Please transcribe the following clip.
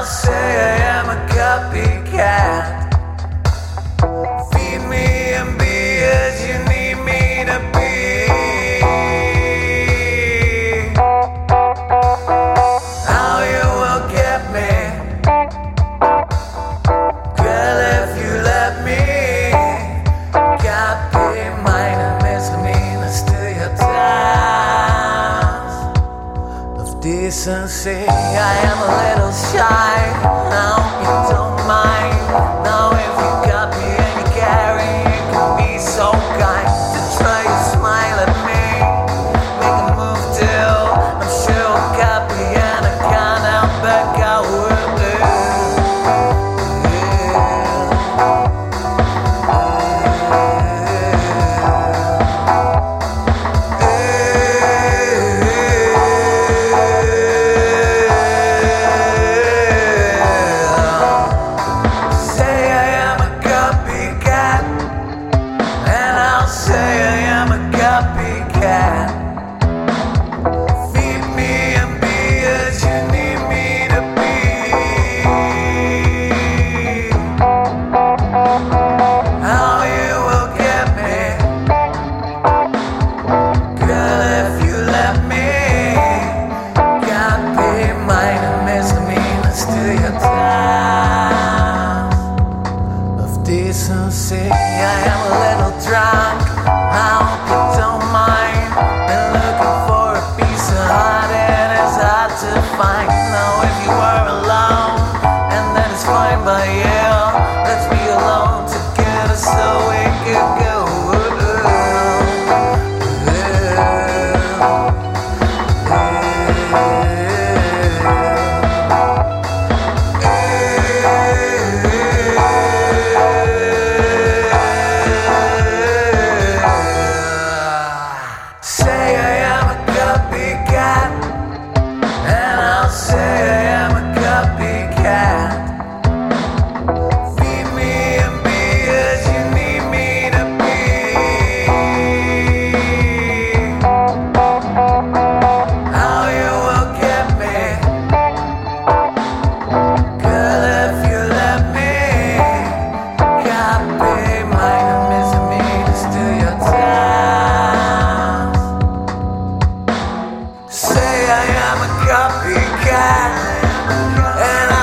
I'll say I am a copycat. decency. I am a little shy. Now you don't mind. Now if Say I am a copycat. And I